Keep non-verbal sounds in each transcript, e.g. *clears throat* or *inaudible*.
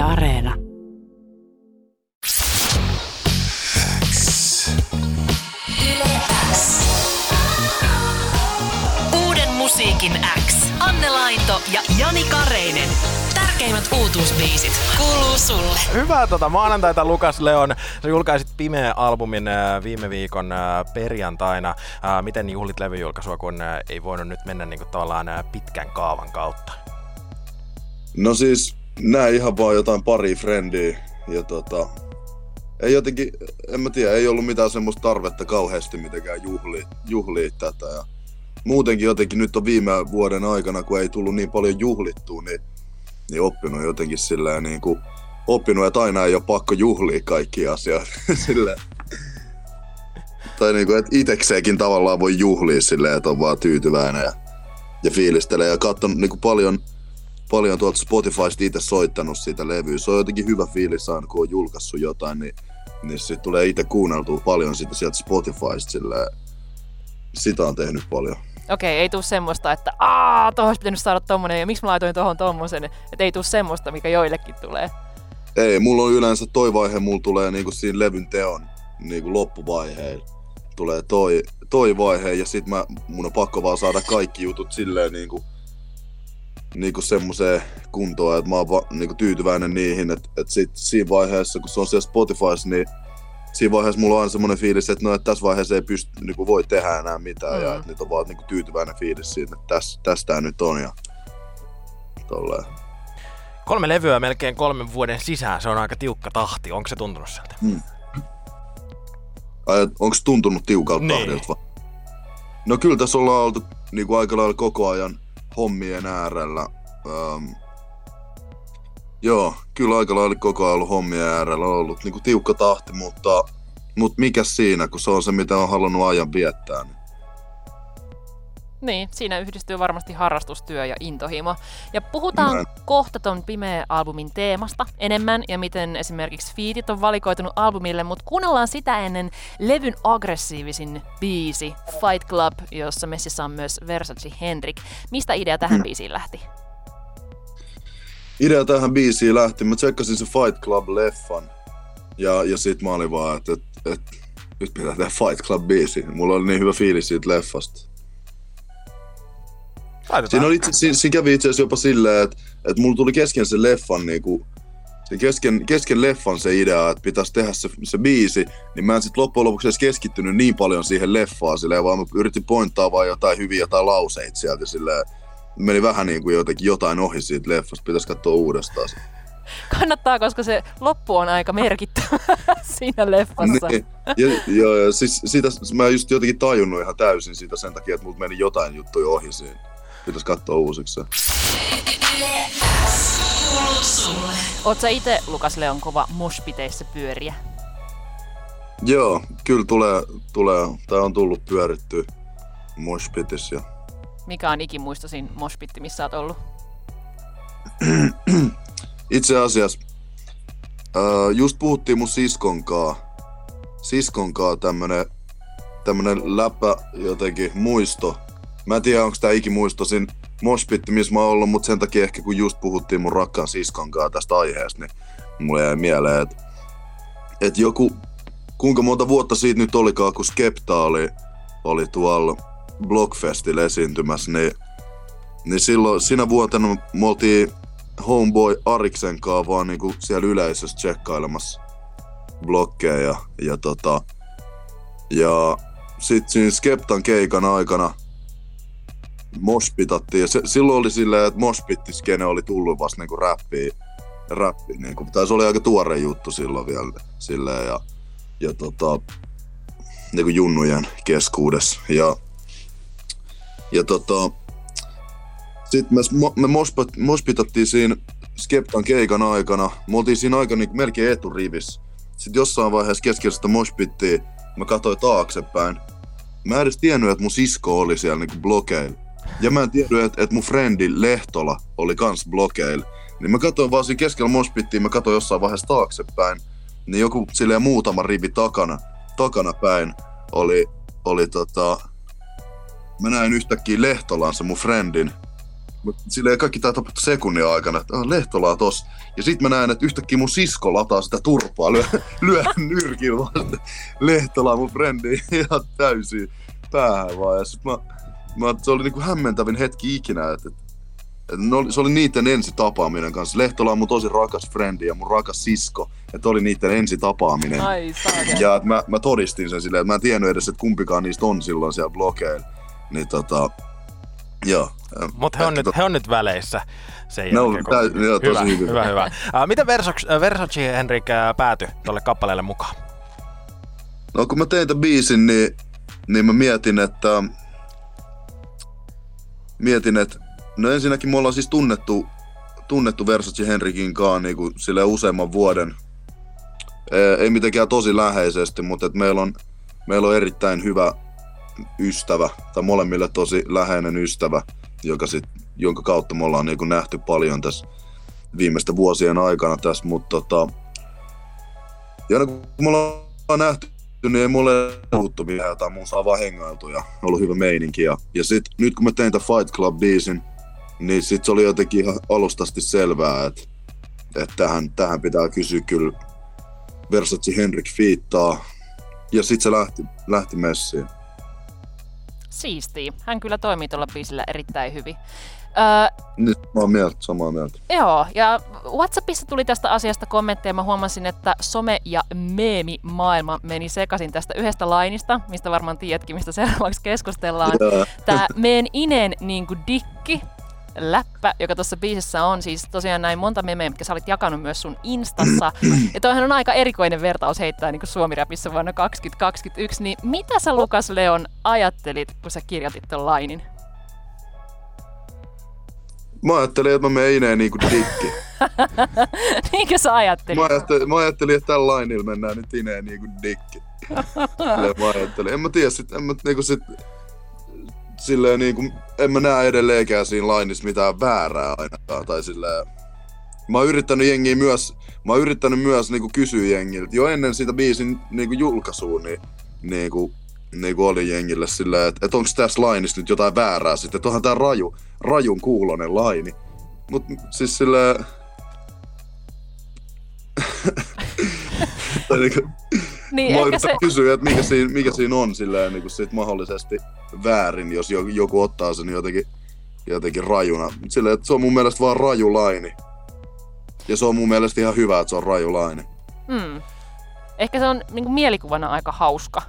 Yle Areena. Uuden musiikin X. Anne Lainto ja Jani Kareinen. Tärkeimmät uutuusbiisit kuuluu sulle. Hyvää tota maanantaita Lukas Leon. Sä julkaisit Pimeä albumin äh, viime viikon äh, perjantaina. Äh, miten juhlit levyjulkaisua, kun ei voinut nyt mennä niinku tavallaan äh, pitkän kaavan kautta? No siis näin ihan vaan jotain pari frendiä ja tota, ei jotenkin, en mä tiedä, ei ollut mitään semmoista tarvetta kauheasti mitenkään juhlia, juhlia tätä. Ja muutenkin jotenkin nyt on viime vuoden aikana, kun ei tullut niin paljon juhlittua, niin, niin oppinut jotenkin silleen niin kuin, oppinut, että aina ei ole pakko juhlia kaikki asiat. *laughs* silleen. Tai niin kuin, että itekseenkin tavallaan voi juhlia silleen, että on vaan tyytyväinen ja, ja fiilistelee ja katsonut niin kuin paljon, paljon tuolta Spotifysta itse soittanut siitä levyä. Se on jotenkin hyvä fiilis aina, kun on julkaissut jotain, niin, niin sitten tulee itse kuunneltua paljon sitä sieltä Spotifysta. Silleen. Sitä on tehnyt paljon. Okei, ei tule semmoista, että aah, tohon olisi pitänyt saada tommonen ja miksi mä laitoin tohon tommosen. Että ei tule semmoista, mikä joillekin tulee. Ei, mulla on yleensä toi vaihe, mulla tulee niinku siinä levyn teon niinku loppuvaiheilla. Tulee toi, toi vaihe ja sit mä, mun on pakko vaan saada kaikki jutut silleen niinku, niinku semmoiseen kuntoon, että mä oon va, niinku tyytyväinen niihin, että et sit siinä vaiheessa, kun se on siellä Spotifyssa, niin siinä vaiheessa mulla on aina semmoinen fiilis, että no, että tässä vaiheessa ei pysty, niinku voi tehdä enää mitään mm. ja että nyt on vaan niinku tyytyväinen fiilis siitä, että täs, tästä nyt on ja tolleen. Kolme levyä melkein kolmen vuoden sisään, se on aika tiukka tahti. Onko se tuntunut sieltä? Mm. Ai, onko tuntunut tiukalta Niin. tahdilta? No kyllä tässä ollaan oltu niin kuin aika lailla koko ajan hommien äärellä. Öm, joo, kyllä aika lailla koko ajan ollut hommien äärellä on ollut niin kuin tiukka tahti, mutta, mutta mikä siinä, kun se on se, mitä on halunnut ajan viettää. Niin. Niin, siinä yhdistyy varmasti harrastustyö ja intohimo. Ja puhutaan Näin. kohta ton Pimeä albumin teemasta enemmän ja miten esimerkiksi fiitit on valikoitunut albumille, mutta kuunnellaan sitä ennen levyn aggressiivisin biisi Fight Club, jossa messissä on myös Versace Henrik. Mistä idea tähän biisiin lähti? Idea tähän biisiin lähti, mä tsekkasin se Fight Club-leffan. Ja, ja sit mä olin vaan, että et, et, nyt pitää tehdä Fight Club-biisi. Mulla oli niin hyvä fiilis siitä leffasta. Siinä, oli itse, siinä, siinä kävi itse asiassa jopa silleen, että, että mulla tuli kesken sen leffan niinku, se kesken, kesken leffan se idea, että pitäisi tehdä se, se biisi, niin mä en sit loppujen lopuksi edes keskittynyt niin paljon siihen leffaan, silleen, vaan mä yritin pointtaa vaan jotain hyviä jotain lauseita sieltä, silleen, meni vähän niin kuin jotenkin jotain ohi siitä leffasta, pitäisi katsoa uudestaan. se. Kannattaa, koska se loppu on aika merkittävä *laughs* siinä leffassa. Niin, ja, joo, ja siis sitä, mä just jotenkin tajunnut ihan täysin sitä sen takia, että multa meni jotain juttuja ohi siinä. Pitäisi katsoa uusiksi se. Oot sä itse, Lukas Leon, kova moshpiteissä pyöriä? Joo, kyllä tulee, tulee tai on tullut pyöritty moshpitissä. Ja Mikä on ikimuistoisin moshpitti, missä oot ollut? itse asiassa ää, just puhuttiin mun siskonkaa, siskonkaa tämmönen, tämmönen läppä jotenkin muisto. Mä en tiedä, onko tää ikimuistoisin moshpitti, missä mä oon ollut, mutta sen takia ehkä kun just puhuttiin mun rakkaan siskonkaa tästä aiheesta, niin mulle jäi mieleen, että et joku, kuinka monta vuotta siitä nyt olikaan, kun Skepta oli, oli tuolla Blockfestillä esiintymässä, niin, niin silloin, siinä vuotena me oltiin Homeboy Ariksen kanssa vaan niinku siellä yleisössä tsekkailemassa blokkeja ja, ja tota, ja sit siinä Skeptan keikan aikana moshpitattiin ja se, silloin oli silleen, että moshpittiskene oli tullut vasta niinku räppiin, räppiin niinku, tai se oli aika tuore juttu silloin vielä silleen ja, ja tota, niinku junnujen keskuudessa ja, ja tota, sitten me, me mospat, mospitattiin siinä Skeptan keikan aikana. Me oltiin siinä aika niin melkein eturivissä. Sitten jossain vaiheessa keskellä mospittia mä katsoin taaksepäin. Mä en edes tiennyt, että mun sisko oli siellä niinku blokeilla. Ja mä en tiennyt, että, että mun frendi Lehtola oli kans blokeilla. Niin mä katsoin vaan siinä keskellä mospittia, mä katsoin jossain vaiheessa taaksepäin. Niin joku silleen muutama rivi takana, takana päin oli, oli tota... Mä näin yhtäkkiä Lehtolan, se mun friendin, silleen kaikki tää tapahtui sekunnin aikana, että ah, Lehtolaa tos. Ja sit mä näen, että yhtäkkiä mun sisko lataa sitä turpaa, lyö, *laughs* lyö nyrkillä vaan Lehtolaa mun frendi ihan täysin päähän vaan. Ja sit mä, mä se oli niinku hämmentävin hetki ikinä, että, että ne oli, se oli niiden ensi tapaaminen kanssa. Lehtola on mun tosi rakas frendi ja mun rakas sisko. Että oli niiden ensi tapaaminen. Ai saakeli. Ja että mä, mä todistin sen silleen, että mä en tiennyt edes, että kumpikaan niistä on silloin siellä blokeilla. Niin tota, joo. Mutta he, on nyt, he on nyt väleissä sen Ne on jälkeen. kun- täy- joo, tosi hyvä, hyvä, hyvä. Uh, miten Versace, Versace Henrik uh, päätyi tuolle kappaleelle mukaan? No kun mä tein tämän biisin, niin, niin mä mietin, että... Mietin, että... No ensinnäkin me ollaan siis tunnettu, tunnettu Versace Henrikin kanssa niin kuin sille useamman vuoden. Ei mitenkään tosi läheisesti, mutta et meillä, on, meillä on erittäin hyvä ystävä, tai molemmille tosi läheinen ystävä, joka sit, jonka kautta me ollaan niin kuin nähty paljon tässä viimeisten vuosien aikana tässä, mutta tota, ja kun me ollaan nähty, niin ei mulle puhuttu mitään jotain, mun saa vaan ja ollut hyvä meininki. Ja, ja sit nyt kun mä tein tämän Fight Club biisin, niin sit se oli jotenkin ihan alustasti selvää, että, että tähän, tähän pitää kysyä kyllä Versace Henrik fiittaa. Ja sit se lähti, lähti messiin. Siistiä. Hän kyllä toimii tuolla biisillä erittäin hyvin. Öö, Niin samaa mieltä, samaa mieltä. Joo, ja WhatsAppissa tuli tästä asiasta kommentteja. Mä huomasin, että some- ja meemi-maailma meni sekaisin tästä yhdestä lainista, mistä varmaan tiedätkin, mistä seuraavaksi keskustellaan. Ja, Tää meen inen niinku dikki, läppä, joka tuossa biisissä on, siis tosiaan näin monta memeä, mitkä sä olit jakanut myös sun Instassa. *clears throat* Ja toihan on aika erikoinen vertaus heittää niin Suomi-räpissä vuonna 2021. Niin mitä sä Lukas Leon ajattelit, kun sä kirjoitit ton lainin? Mä ajattelin, että mä menen ineen niinku dikki. *laughs* Niinkö sä ajattelit? Mä ajattelin, mä ajattelin että tällä lainilla mennään nyt ineen niinku dikki. *laughs* Silleen mä ajattelin. En mä tiedä sit, en mä niinku sit, silleen niinku, en mä näe edelleenkään siinä lainissa mitään väärää ainakaan, tai silleen, mä oon yrittänyt jengiä myös, mä oon yrittänyt myös niinku kysyä jengiltä, jo ennen sitä biisin niinku julkaisua, niin niinku, niinku oli jengille silleen, että et onks tässä lainissa nyt jotain väärää sitten, että onhan tää raju, rajun kuulonen laini. Mut siis silleen, *laughs* tai niinku, Niin, Mä ehkä se, kysyä, että mikä siinä, mikä siinä on silleen, niin kuin sit mahdollisesti väärin, jos joku, ottaa sen jotenkin, jotenkin rajuna. Silleen, että se on mun mielestä vaan raju laini. Ja se on mun mielestä ihan hyvä, että se on raju laini. mm, ehkä se on niin mielikuvana aika hauska.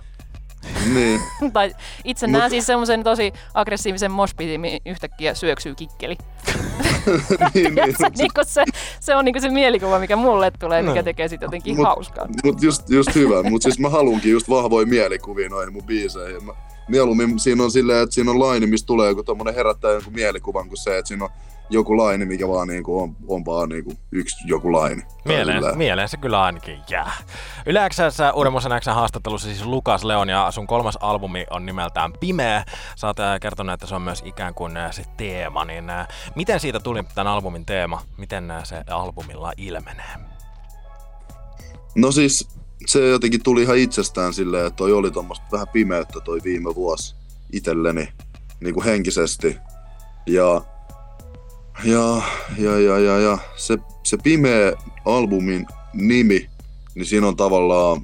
Niin, *laughs* tai itse Mut- näen siis semmoisen tosi aggressiivisen moshpitin, mihin yhtäkkiä syöksyy kikkeli. *laughs* niin, *laughs* niin. se, niin se, se on niin se mielikuva, mikä mulle tulee, mikä No. tekee siitä jotenkin Mut- hauskaa. Mut just, just hyvä. Mut siis mä haluankin just vahvoja mielikuvia noihin mun biiseihin. Mä, mieluummin siinä on silleen, että siinä on laini, mistä tulee joku tommonen herättää jonkun mielikuvan, kuin se, että siinä on joku laini, mikä vaan niinku on, on vaan niinku yksi joku laini. Mieleen, mieleen se kyllä ainakin jää. Yleensä Uudemmassa Xn haastattelussa siis Lukas Leon ja sun kolmas albumi on nimeltään Pimeä. Sä oot äh, kertonut, että se on myös ikään kuin äh, se teema. Niin, äh, miten siitä tuli tämän albumin teema? Miten se albumilla ilmenee? No siis se jotenkin tuli ihan itsestään silleen, että toi oli tuommoista vähän pimeyttä toi viime vuosi itselleni niin kuin henkisesti. Ja, ja, ja, ja, ja, ja se, se pimeä albumin nimi, niin siinä on tavallaan,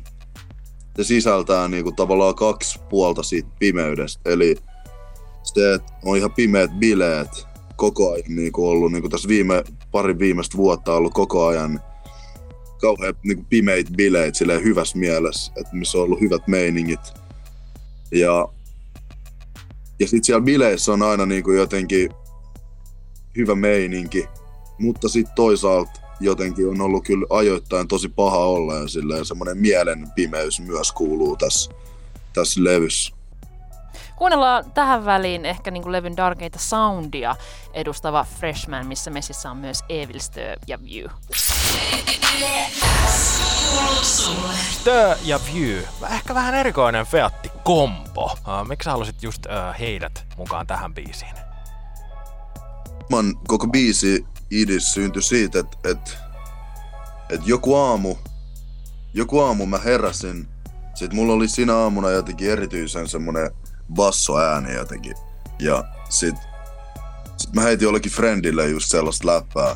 se sisältää niin kuin tavallaan kaksi puolta siitä pimeydestä. Eli se, että on ihan pimeät bileet koko ajan niin kuin ollut, niin kuin tässä viime, parin viimeistä vuotta ollut koko ajan kauhean kuin pimeitä bileitä silleen hyvässä mielessä, että missä on ollut hyvät meiningit. Ja, ja sitten siellä bileissä on aina niin kuin jotenkin hyvä meininki, mutta sitten toisaalta jotenkin on ollut kyllä ajoittain tosi paha olla ja silleen semmoinen mielen pimeys myös kuuluu tässä, tässä levyssä. Kuunnellaan tähän väliin ehkä niin levyn darkeita soundia edustava Freshman, missä messissä on myös Evil Stir ja View. Stö ja View. Ehkä vähän erikoinen Featti Kompo. Uh, miksi halusit just uh, heidät mukaan tähän biisiin? Man, koko biisi idis syntyi siitä, että et, et joku aamu, joku aamu mä heräsin. Sitten mulla oli siinä aamuna jotenkin erityisen semmonen bassoääni jotenkin. Ja sit Sitten mä heitin jollekin friendille just sellaista läppää.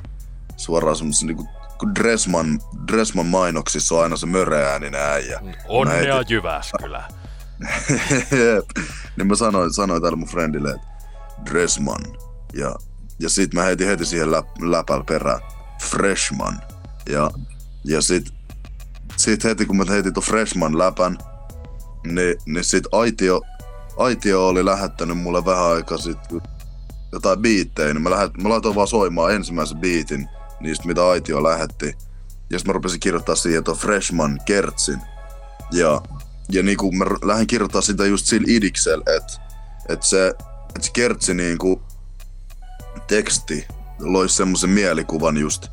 Suoraan semmoisen niinku kun Dressman, Dressman mainoksissa on aina se möreääninen äijä. Onnea heitin- Jyväskylä. *laughs* Jep. niin mä sanoin, sanoin tälle mun friendille, että Dressman. Ja, ja sit mä heitin heti siihen läp, läpällä perään. Freshman. Ja, ja sit, sit heti kun mä heitin ton Freshman läpän, niin, niin sit Aitio, Aitio oli lähettänyt mulle vähän aikaa sitten jotain biittejä, niin mä, lähet, mä laitoin vaan soimaan ensimmäisen biitin niistä, mitä Aitio lähetti. Ja sitten mä rupesin kirjoittaa siihen tuon Freshman Kertsin. Ja, ja niinku mä r- lähdin kirjoittaa sitä just sillä idiksellä, että et se, et se Kertsi niinku teksti loisi semmoisen mielikuvan just,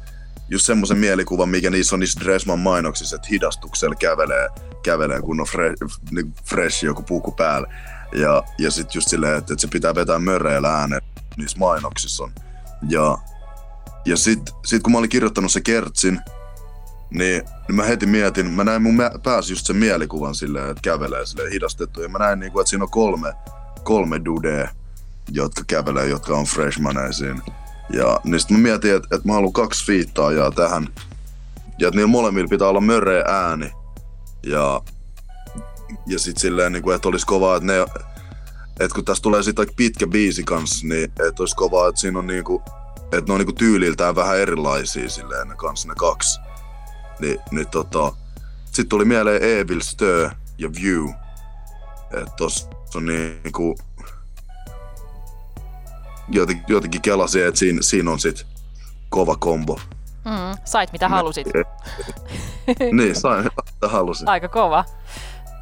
just semmoisen mielikuvan, mikä niissä on niissä Dressman mainoksissa, että hidastuksella kävelee, kävelee kun on fre, niin fresh joku puku päällä. Ja, ja sitten just silleen, että, että se pitää vetää möreillä äänen niissä mainoksissa on. Ja, ja sitten sit kun mä olin kirjoittanut se kertsin, niin, niin mä heti mietin, mä näin mun päässä just sen mielikuvan silleen, että kävelee silleen hidastettu. Ja mä näin niinku, että siinä on kolme, kolme dudea, jotka kävelee, jotka on freshmaneja siinä. Ja niin sit mä mietin, että, että mä haluan kaksi fiittaajaa tähän. Ja että niillä molemmilla pitää olla möreä ääni. Ja, ja sit silleen, niin kuin, että olisi kovaa, että ne, että kun tässä tulee sitten pitkä biisi kanssa, niin että olisi kovaa, että siinä on niinku, että ne on niinku tyyliltään vähän erilaisia silleen ne kanssa ne kaksi. Ni, niin tota, sitten tuli mieleen Evil Stö ja View. Että tossa on niinku, jotenkin, jotenkin kelasin, että siinä, siinä on sit kova kombo. Mm, sait mitä halusit. niin, sain mitä halusin. Aika kova.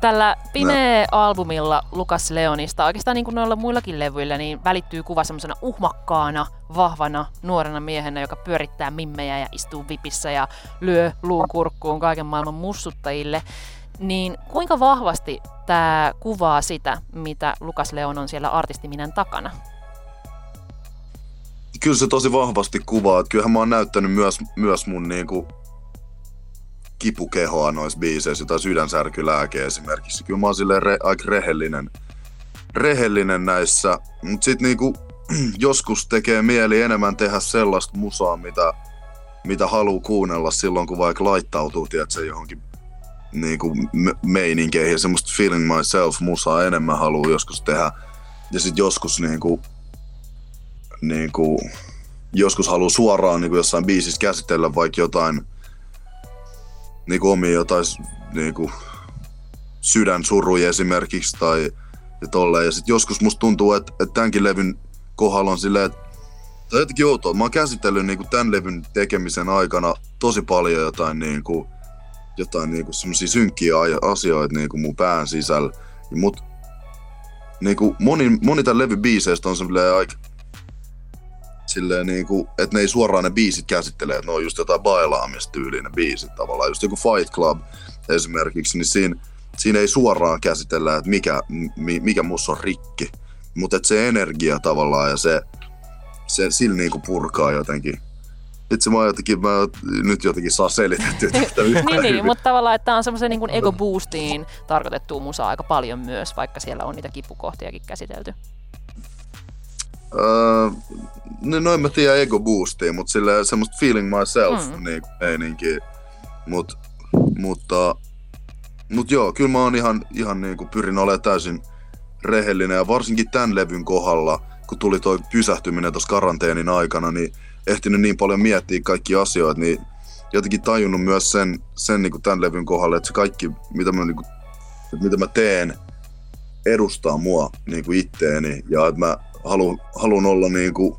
Tällä Pimeä-albumilla Lukas Leonista, oikeastaan niin kuin noilla muillakin levyillä, niin välittyy kuva semmoisena uhmakkaana, vahvana, nuorena miehenä, joka pyörittää mimmejä ja istuu vipissä ja lyö luun kurkkuun kaiken maailman mussuttajille. Niin kuinka vahvasti tämä kuvaa sitä, mitä Lukas Leon on siellä artistiminän takana? Kyllä se tosi vahvasti kuvaa. Että kyllähän mä oon näyttänyt myös, myös mun niinku kipukehoa noissa biiseissä, jotain sydänsärkylääke esimerkiksi. Kyllä mä oon silleen re, aika rehellinen, rehellinen näissä, mutta sit niinku *clears throat* joskus tekee mieli enemmän tehdä sellaista musaa, mitä, mitä haluaa kuunnella silloin, kun vaikka laittautuu, tiedätkö, johonkin niinku me- meininkeihin semmoista feeling myself musaa enemmän haluaa joskus tehdä. Ja sit joskus niinku, niinku, joskus haluaa suoraan niinku jossain biisissä käsitellä vaikka jotain niinku omia jotain niinku sydänsuruja esimerkiksi tai ja tolleen. Ja sit joskus musta tuntuu, että, että tämänkin levyn kohdalla on silleen, että tai jotenkin outoa. Mä oon käsitellyt niinku tämän levyn tekemisen aikana tosi paljon jotain niinku, jotain niinku semmosia synkkiä asioita niinku mun pään sisällä. Mut niinku moni, moni tämän levyn biiseistä on silleen aika silleen niinku, että ne ei suoraan ne biisit käsittele, että ne on just jotain bailaamistyylinen biisit tavallaan. Just joku Fight Club esimerkiksi, niin siinä, siinä ei suoraan käsitellä, että mikä, mi, mikä musta on rikki. Mutta se energia tavallaan ja se, se sillä niinku purkaa jotenkin. Itse mä, jotenkin, mä nyt jotenkin saa selitettyä tätä *laughs* niin, niin, mutta tavallaan, että tämä on semmoisen niin ego boostiin tarkoitettua musaa aika paljon myös, vaikka siellä on niitä kipukohtiakin käsitelty. Öö, no, no en mä tiedä ego boostia, mutta sillä semmoista feeling myself Mm. niin, meininki. Mut, mutta, mut joo, kyllä mä oon ihan, ihan niinku pyrin olemaan täysin rehellinen ja varsinkin tämän levyn kohdalla, kun tuli toi pysähtyminen tuossa karanteenin aikana, niin ehtinyt niin paljon miettiä kaikki asioita, niin jotenkin tajunnut myös sen, sen niin tämän levyn kohdalla, että se kaikki, mitä mä, niin kuin, että mitä mä teen, edustaa mua niin kuin itteeni ja että mä haluan, haluan olla niin kuin,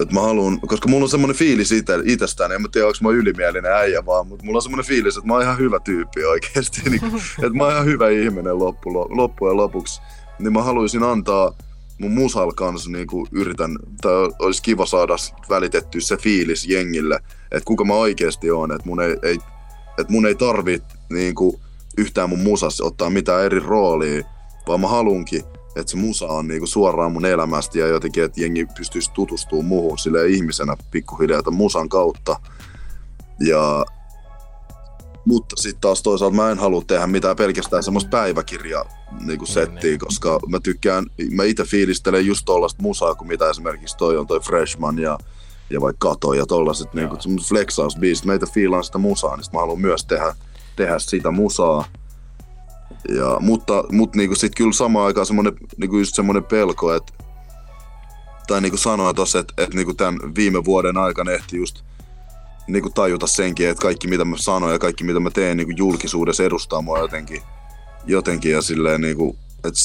että mä haluan, koska mulla on semmoinen fiilis ite, itsestään, en mä tiedä, onko mä ylimielinen äijä vaan, mutta mulla on semmoinen fiilis, että mä oon ihan hyvä tyyppi oikeasti, *laughs* niin että mä oon ihan hyvä ihminen loppu, loppujen lopuksi, niin mä haluaisin antaa mun musal kanssa niin kuin yritän, tai olisi kiva saada välitettyä se fiilis jengille, että kuka mä oikeasti oon, että mun ei, ei, että mun ei tarvi niin kuin, yhtään mun musassa ottaa mitään eri roolia, vaan mä halunkin, että se musa on niinku suoraan mun elämästä ja jotenkin, että jengi pystyisi tutustumaan muuhun sille ihmisenä pikkuhiljaa tämän musan kautta. Ja, Mutta sitten taas toisaalta mä en halua tehdä mitään pelkästään semmoista päiväkirjaa niin kuin settiä, niin. koska mä tykkään, mä itse fiilistelen just tollasta musaa, kuin mitä esimerkiksi toi on toi Freshman ja, ja vaikka Kato ja tollaset niin kuin flexausbiisit. Mä itse fiilaan sitä musaa, niin sit mä haluan myös tehdä, tehdä sitä musaa. Ja, mutta mutta niin sitten kyllä samaan aikaan semmoinen niin just semmoinen pelko, että tai niin kuin sanoin tuossa, että, niin kuin tämän viime vuoden aikana ehti just niin kuin tajuta senkin, että kaikki mitä mä sanon ja kaikki mitä mä teen niin kuin julkisuudessa edustaa mua jotenkin, jotenkin ja silleen niin kuin, että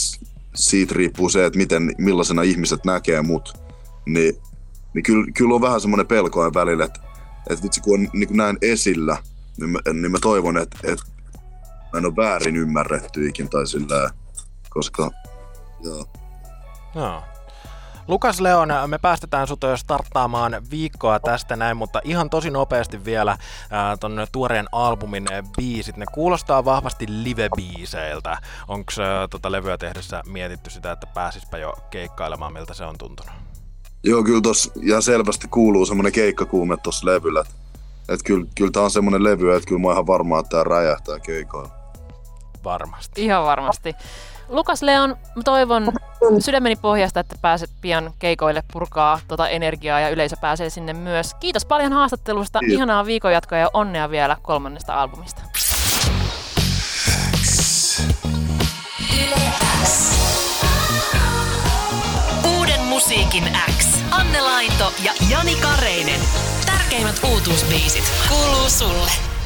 siitä riippuu se, että miten, millaisena ihmiset näkee mut, niin, niin kyllä, kyllä on vähän semmoinen pelko välillä, että, että vitsi kun on niin kuin näin esillä, niin mä, niin mä toivon, että, että mä en ole väärin ymmärretty ikin tai silleen, koska joo. Joo. Lukas Leon, me päästetään sut jo starttaamaan viikkoa tästä näin, mutta ihan tosi nopeasti vielä ää, ton tuoreen albumin biisit. Ne kuulostaa vahvasti live-biiseiltä. Onko tota levyä tehdessä mietitty sitä, että pääsispä jo keikkailemaan, miltä se on tuntunut? Joo, kyllä tossa ihan selvästi kuuluu semmonen keikkakuume tossa levyllä. Että et kyllä, kyllä tää on semmonen levy, että kyllä mä oon ihan varma, että tää räjähtää keikoilla. Varmasti. Ihan varmasti. Lukas Leon, mä toivon sydämeni pohjasta, että pääset pian keikoille purkaa tota energiaa ja yleisö pääsee sinne myös. Kiitos paljon haastattelusta, Kiitos. ihanaa viikonjatkoa ja onnea vielä kolmannesta albumista. Uuden musiikin X. Anne Laito ja Jani Kareinen. Tärkeimmät uutuusbiisit kuuluu sulle.